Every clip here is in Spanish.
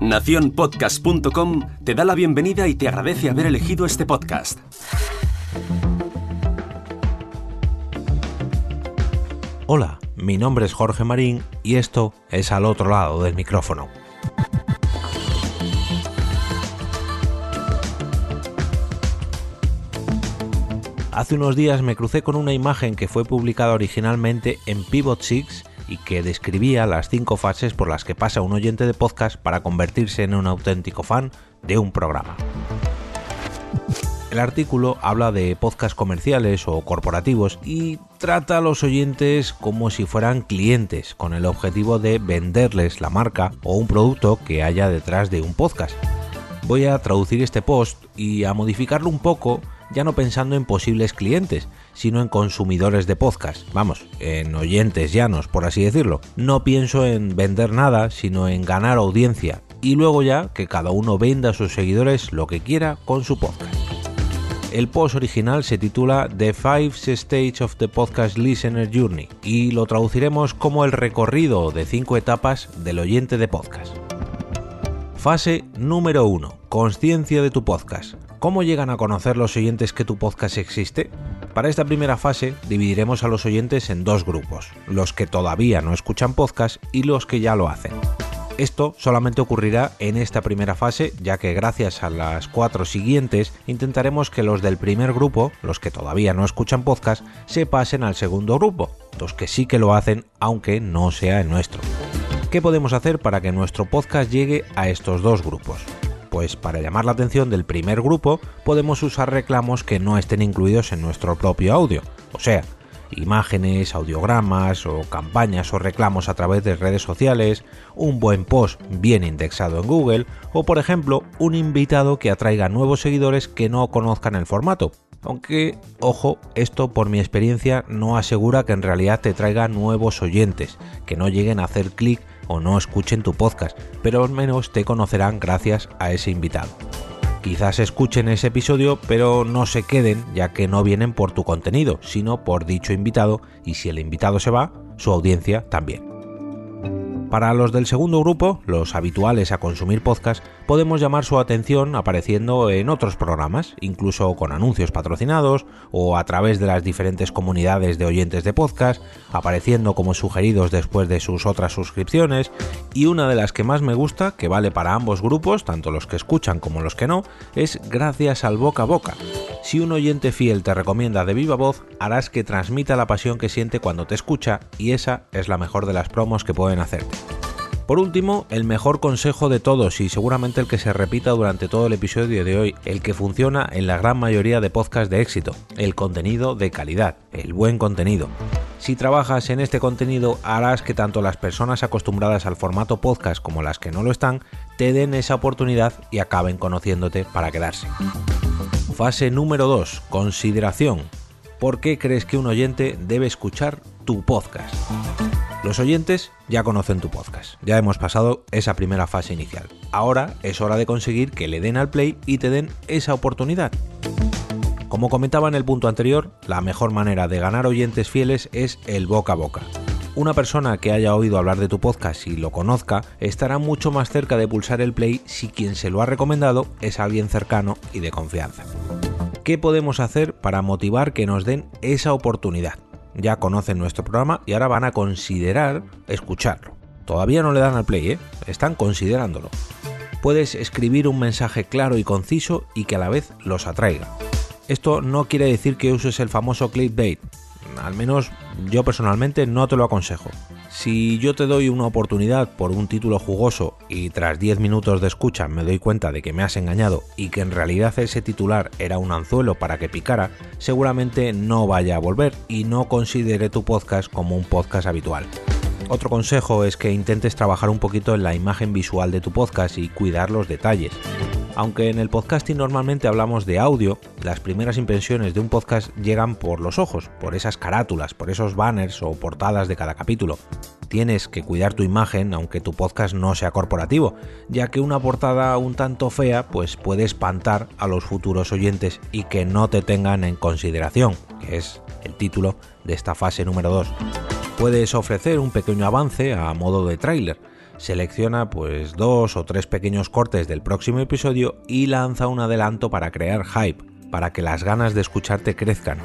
Naciónpodcast.com te da la bienvenida y te agradece haber elegido este podcast. Hola, mi nombre es Jorge Marín y esto es al otro lado del micrófono. Hace unos días me crucé con una imagen que fue publicada originalmente en Pivot 6 y que describía las cinco fases por las que pasa un oyente de podcast para convertirse en un auténtico fan de un programa. El artículo habla de podcasts comerciales o corporativos y trata a los oyentes como si fueran clientes, con el objetivo de venderles la marca o un producto que haya detrás de un podcast. Voy a traducir este post y a modificarlo un poco, ya no pensando en posibles clientes, sino en consumidores de podcast, vamos, en oyentes llanos, por así decirlo. No pienso en vender nada, sino en ganar audiencia y luego ya que cada uno venda a sus seguidores lo que quiera con su podcast. El post original se titula The Five Stage of the Podcast Listener Journey y lo traduciremos como el recorrido de cinco etapas del oyente de podcast. Fase número 1. Conciencia de tu podcast. ¿Cómo llegan a conocer los oyentes que tu podcast existe? Para esta primera fase dividiremos a los oyentes en dos grupos, los que todavía no escuchan podcast y los que ya lo hacen. Esto solamente ocurrirá en esta primera fase, ya que gracias a las cuatro siguientes intentaremos que los del primer grupo, los que todavía no escuchan podcast, se pasen al segundo grupo, los que sí que lo hacen aunque no sea el nuestro. ¿Qué podemos hacer para que nuestro podcast llegue a estos dos grupos? Pues para llamar la atención del primer grupo podemos usar reclamos que no estén incluidos en nuestro propio audio, o sea, imágenes, audiogramas o campañas o reclamos a través de redes sociales, un buen post bien indexado en Google o por ejemplo un invitado que atraiga nuevos seguidores que no conozcan el formato. Aunque, ojo, esto por mi experiencia no asegura que en realidad te traiga nuevos oyentes, que no lleguen a hacer clic o no escuchen tu podcast, pero al menos te conocerán gracias a ese invitado. Quizás escuchen ese episodio, pero no se queden ya que no vienen por tu contenido, sino por dicho invitado, y si el invitado se va, su audiencia también. Para los del segundo grupo, los habituales a consumir podcast, podemos llamar su atención apareciendo en otros programas, incluso con anuncios patrocinados o a través de las diferentes comunidades de oyentes de podcast, apareciendo como sugeridos después de sus otras suscripciones, y una de las que más me gusta, que vale para ambos grupos, tanto los que escuchan como los que no, es gracias al boca a boca. Si un oyente fiel te recomienda de viva voz, harás que transmita la pasión que siente cuando te escucha y esa es la mejor de las promos que pueden hacerte. Por último, el mejor consejo de todos y seguramente el que se repita durante todo el episodio de hoy, el que funciona en la gran mayoría de podcasts de éxito, el contenido de calidad, el buen contenido. Si trabajas en este contenido harás que tanto las personas acostumbradas al formato podcast como las que no lo están te den esa oportunidad y acaben conociéndote para quedarse. Fase número 2. Consideración. ¿Por qué crees que un oyente debe escuchar tu podcast? Los oyentes ya conocen tu podcast, ya hemos pasado esa primera fase inicial. Ahora es hora de conseguir que le den al play y te den esa oportunidad. Como comentaba en el punto anterior, la mejor manera de ganar oyentes fieles es el boca a boca. Una persona que haya oído hablar de tu podcast y lo conozca estará mucho más cerca de pulsar el play si quien se lo ha recomendado es alguien cercano y de confianza. ¿Qué podemos hacer para motivar que nos den esa oportunidad? Ya conocen nuestro programa y ahora van a considerar escucharlo. Todavía no le dan al play, ¿eh? están considerándolo. Puedes escribir un mensaje claro y conciso y que a la vez los atraiga. Esto no quiere decir que uses el famoso clickbait, al menos yo personalmente no te lo aconsejo. Si yo te doy una oportunidad por un título jugoso y tras 10 minutos de escucha me doy cuenta de que me has engañado y que en realidad ese titular era un anzuelo para que picara, seguramente no vaya a volver y no considere tu podcast como un podcast habitual. Otro consejo es que intentes trabajar un poquito en la imagen visual de tu podcast y cuidar los detalles. Aunque en el podcasting normalmente hablamos de audio, las primeras impresiones de un podcast llegan por los ojos, por esas carátulas, por esos banners o portadas de cada capítulo. Tienes que cuidar tu imagen aunque tu podcast no sea corporativo, ya que una portada un tanto fea pues puede espantar a los futuros oyentes y que no te tengan en consideración, que es el título de esta fase número 2. Puedes ofrecer un pequeño avance a modo de tráiler, selecciona pues dos o tres pequeños cortes del próximo episodio y lanza un adelanto para crear hype, para que las ganas de escucharte crezcan.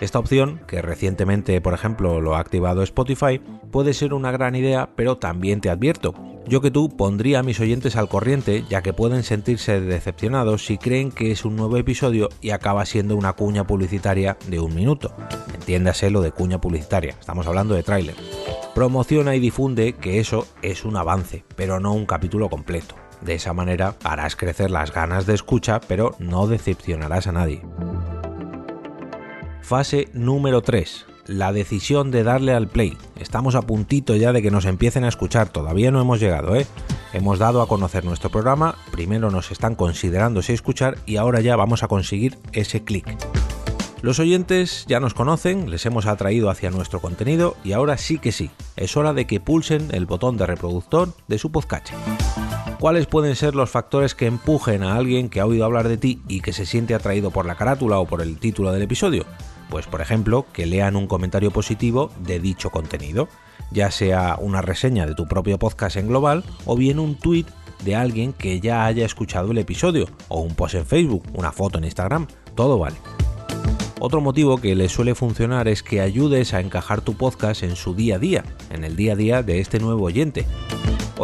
Esta opción, que recientemente por ejemplo lo ha activado Spotify, puede ser una gran idea, pero también te advierto, yo que tú pondría a mis oyentes al corriente, ya que pueden sentirse decepcionados si creen que es un nuevo episodio y acaba siendo una cuña publicitaria de un minuto. Entiéndase lo de cuña publicitaria, estamos hablando de tráiler. Promociona y difunde que eso es un avance, pero no un capítulo completo. De esa manera harás crecer las ganas de escucha, pero no decepcionarás a nadie. Fase número 3. La decisión de darle al play. Estamos a puntito ya de que nos empiecen a escuchar, todavía no hemos llegado, ¿eh? Hemos dado a conocer nuestro programa, primero nos están considerando si escuchar y ahora ya vamos a conseguir ese clic. Los oyentes ya nos conocen, les hemos atraído hacia nuestro contenido y ahora sí que sí, es hora de que pulsen el botón de reproductor de su podcast. ¿Cuáles pueden ser los factores que empujen a alguien que ha oído hablar de ti y que se siente atraído por la carátula o por el título del episodio? Pues por ejemplo, que lean un comentario positivo de dicho contenido, ya sea una reseña de tu propio podcast en global o bien un tweet de alguien que ya haya escuchado el episodio, o un post en Facebook, una foto en Instagram, todo vale. Otro motivo que le suele funcionar es que ayudes a encajar tu podcast en su día a día, en el día a día de este nuevo oyente.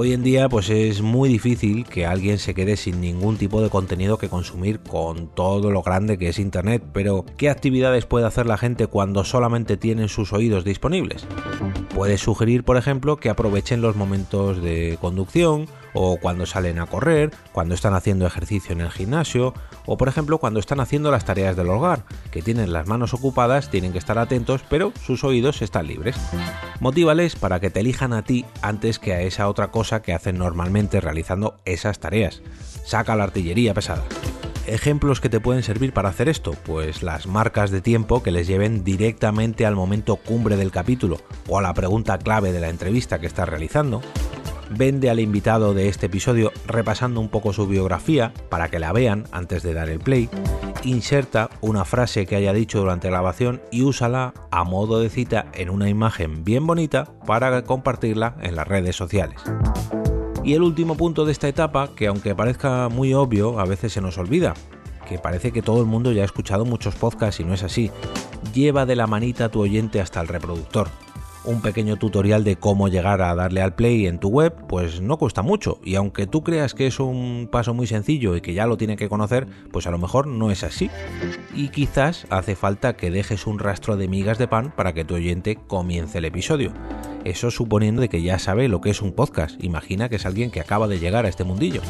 Hoy en día pues es muy difícil que alguien se quede sin ningún tipo de contenido que consumir con todo lo grande que es Internet, pero ¿qué actividades puede hacer la gente cuando solamente tienen sus oídos disponibles? Puedes sugerir, por ejemplo, que aprovechen los momentos de conducción o cuando salen a correr, cuando están haciendo ejercicio en el gimnasio, o por ejemplo cuando están haciendo las tareas del hogar, que tienen las manos ocupadas, tienen que estar atentos, pero sus oídos están libres. Motívales para que te elijan a ti antes que a esa otra cosa que hacen normalmente realizando esas tareas. Saca la artillería pesada. ¿Ejemplos que te pueden servir para hacer esto? Pues las marcas de tiempo que les lleven directamente al momento cumbre del capítulo o a la pregunta clave de la entrevista que estás realizando vende al invitado de este episodio repasando un poco su biografía para que la vean antes de dar el play, inserta una frase que haya dicho durante la grabación y úsala a modo de cita en una imagen bien bonita para compartirla en las redes sociales. Y el último punto de esta etapa, que aunque parezca muy obvio, a veces se nos olvida, que parece que todo el mundo ya ha escuchado muchos podcasts y no es así. Lleva de la manita a tu oyente hasta el reproductor un pequeño tutorial de cómo llegar a darle al play en tu web, pues no cuesta mucho. Y aunque tú creas que es un paso muy sencillo y que ya lo tiene que conocer, pues a lo mejor no es así. Y quizás hace falta que dejes un rastro de migas de pan para que tu oyente comience el episodio. Eso suponiendo de que ya sabe lo que es un podcast. Imagina que es alguien que acaba de llegar a este mundillo.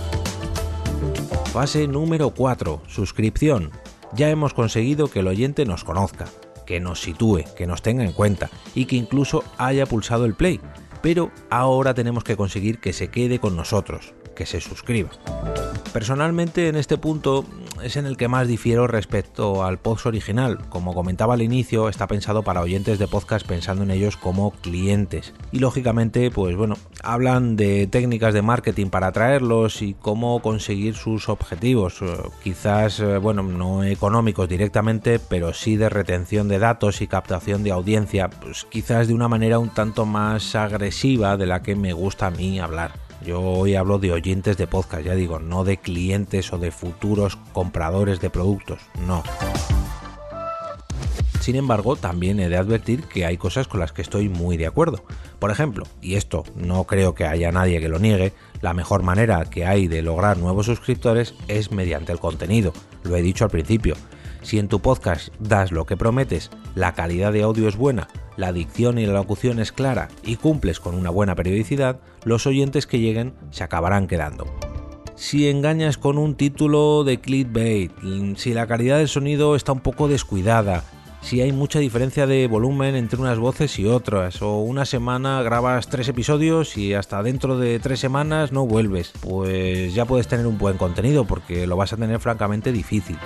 Fase número 4. Suscripción. Ya hemos conseguido que el oyente nos conozca que nos sitúe, que nos tenga en cuenta y que incluso haya pulsado el play. Pero ahora tenemos que conseguir que se quede con nosotros, que se suscriba. Personalmente en este punto es en el que más difiero respecto al post original. Como comentaba al inicio, está pensado para oyentes de podcast pensando en ellos como clientes. Y lógicamente, pues bueno, hablan de técnicas de marketing para atraerlos y cómo conseguir sus objetivos. Eh, quizás, eh, bueno, no económicos directamente, pero sí de retención de datos y captación de audiencia, pues quizás de una manera un tanto más agresiva de la que me gusta a mí hablar. Yo hoy hablo de oyentes de podcast, ya digo, no de clientes o de futuros compradores de productos, no. Sin embargo, también he de advertir que hay cosas con las que estoy muy de acuerdo. Por ejemplo, y esto no creo que haya nadie que lo niegue, la mejor manera que hay de lograr nuevos suscriptores es mediante el contenido. Lo he dicho al principio. Si en tu podcast das lo que prometes, la calidad de audio es buena, la dicción y la locución es clara y cumples con una buena periodicidad, los oyentes que lleguen se acabarán quedando. Si engañas con un título de clickbait, si la calidad del sonido está un poco descuidada, si hay mucha diferencia de volumen entre unas voces y otras, o una semana grabas tres episodios y hasta dentro de tres semanas no vuelves, pues ya puedes tener un buen contenido porque lo vas a tener francamente difícil.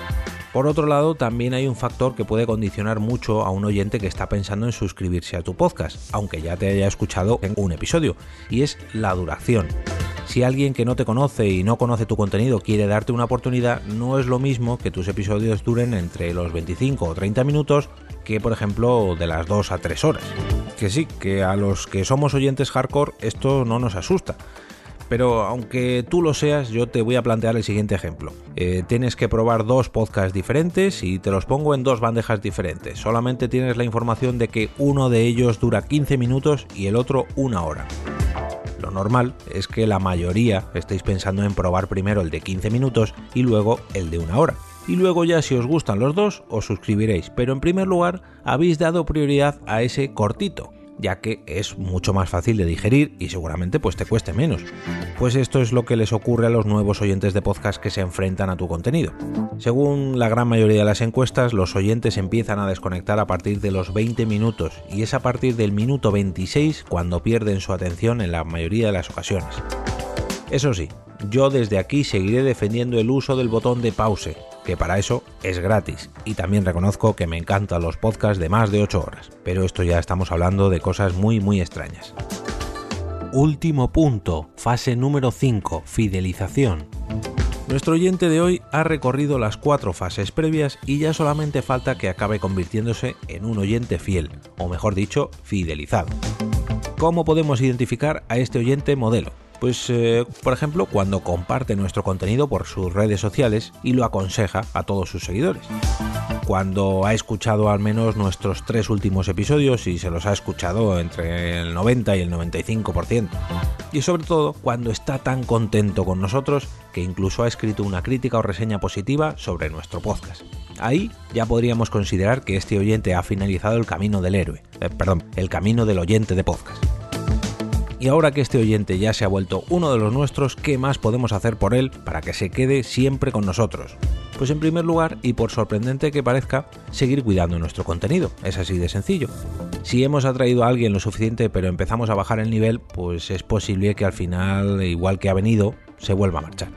Por otro lado, también hay un factor que puede condicionar mucho a un oyente que está pensando en suscribirse a tu podcast, aunque ya te haya escuchado en un episodio, y es la duración. Si alguien que no te conoce y no conoce tu contenido quiere darte una oportunidad, no es lo mismo que tus episodios duren entre los 25 o 30 minutos que, por ejemplo, de las 2 a 3 horas. que sí, que a los que somos oyentes hardcore esto no nos asusta. Pero aunque tú lo seas, yo te voy a plantear el siguiente ejemplo. Eh, tienes que probar dos podcasts diferentes y te los pongo en dos bandejas diferentes. Solamente tienes la información de que uno de ellos dura 15 minutos y el otro una hora. Lo normal es que la mayoría estéis pensando en probar primero el de 15 minutos y luego el de una hora. Y luego ya si os gustan los dos os suscribiréis, pero en primer lugar habéis dado prioridad a ese cortito, ya que es mucho más fácil de digerir y seguramente pues te cueste menos. Pues esto es lo que les ocurre a los nuevos oyentes de podcast que se enfrentan a tu contenido. Según la gran mayoría de las encuestas, los oyentes empiezan a desconectar a partir de los 20 minutos y es a partir del minuto 26 cuando pierden su atención en la mayoría de las ocasiones. Eso sí, yo desde aquí seguiré defendiendo el uso del botón de pause, que para eso es gratis. Y también reconozco que me encantan los podcasts de más de 8 horas, pero esto ya estamos hablando de cosas muy muy extrañas. Último punto, fase número 5, fidelización. Nuestro oyente de hoy ha recorrido las cuatro fases previas y ya solamente falta que acabe convirtiéndose en un oyente fiel, o mejor dicho, fidelizado. ¿Cómo podemos identificar a este oyente modelo? Pues, eh, por ejemplo, cuando comparte nuestro contenido por sus redes sociales y lo aconseja a todos sus seguidores. Cuando ha escuchado al menos nuestros tres últimos episodios y se los ha escuchado entre el 90 y el 95%. Y sobre todo cuando está tan contento con nosotros que incluso ha escrito una crítica o reseña positiva sobre nuestro podcast. Ahí ya podríamos considerar que este oyente ha finalizado el camino del héroe, eh, perdón, el camino del oyente de podcast. Y ahora que este oyente ya se ha vuelto uno de los nuestros, ¿qué más podemos hacer por él para que se quede siempre con nosotros? Pues en primer lugar, y por sorprendente que parezca, seguir cuidando nuestro contenido. Es así de sencillo. Si hemos atraído a alguien lo suficiente pero empezamos a bajar el nivel, pues es posible que al final, igual que ha venido, se vuelva a marchar.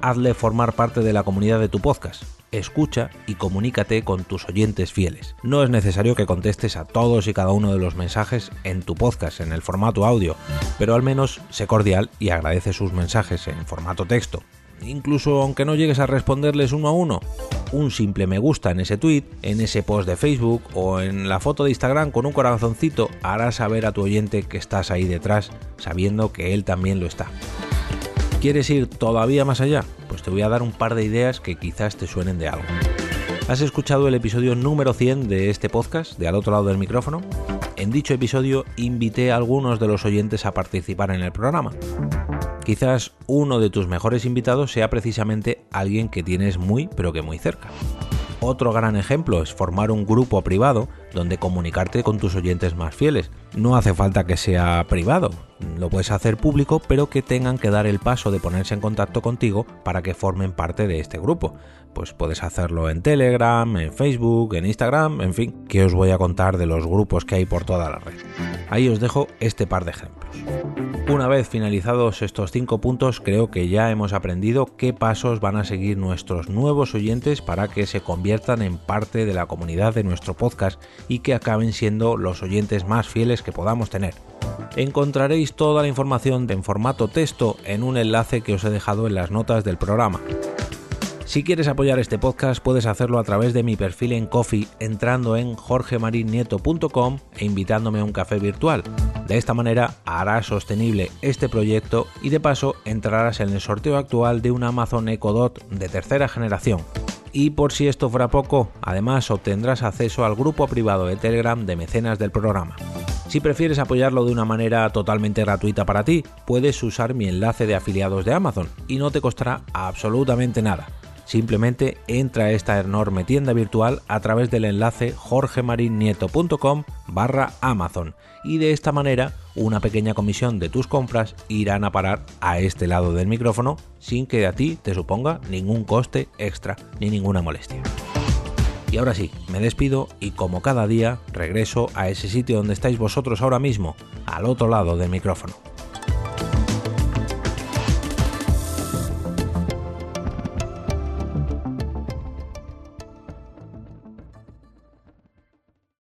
Hazle formar parte de la comunidad de tu podcast escucha y comunícate con tus oyentes fieles. No es necesario que contestes a todos y cada uno de los mensajes en tu podcast en el formato audio, pero al menos sé cordial y agradece sus mensajes en formato texto. Incluso aunque no llegues a responderles uno a uno, un simple me gusta en ese tweet, en ese post de Facebook o en la foto de Instagram con un corazoncito hará saber a tu oyente que estás ahí detrás, sabiendo que él también lo está. ¿Quieres ir todavía más allá? Pues te voy a dar un par de ideas que quizás te suenen de algo. ¿Has escuchado el episodio número 100 de este podcast, de al otro lado del micrófono? En dicho episodio invité a algunos de los oyentes a participar en el programa. Quizás uno de tus mejores invitados sea precisamente alguien que tienes muy pero que muy cerca. Otro gran ejemplo es formar un grupo privado donde comunicarte con tus oyentes más fieles. No hace falta que sea privado, lo puedes hacer público, pero que tengan que dar el paso de ponerse en contacto contigo para que formen parte de este grupo. Pues puedes hacerlo en Telegram, en Facebook, en Instagram, en fin, que os voy a contar de los grupos que hay por toda la red. Ahí os dejo este par de ejemplos. Una vez finalizados estos cinco puntos, creo que ya hemos aprendido qué pasos van a seguir nuestros nuevos oyentes para que se conviertan en parte de la comunidad de nuestro podcast y que acaben siendo los oyentes más fieles que podamos tener. Encontraréis toda la información en formato texto en un enlace que os he dejado en las notas del programa. Si quieres apoyar este podcast puedes hacerlo a través de mi perfil en Coffee entrando en jorgemarinieto.com e invitándome a un café virtual. De esta manera harás sostenible este proyecto y de paso entrarás en el sorteo actual de un Amazon Echo Dot de tercera generación. Y por si esto fuera poco, además obtendrás acceso al grupo privado de Telegram de mecenas del programa. Si prefieres apoyarlo de una manera totalmente gratuita para ti, puedes usar mi enlace de afiliados de Amazon y no te costará absolutamente nada Simplemente entra a esta enorme tienda virtual a través del enlace jorgemarinieto.com barra Amazon y de esta manera una pequeña comisión de tus compras irán a parar a este lado del micrófono sin que a ti te suponga ningún coste extra ni ninguna molestia. Y ahora sí, me despido y como cada día regreso a ese sitio donde estáis vosotros ahora mismo, al otro lado del micrófono.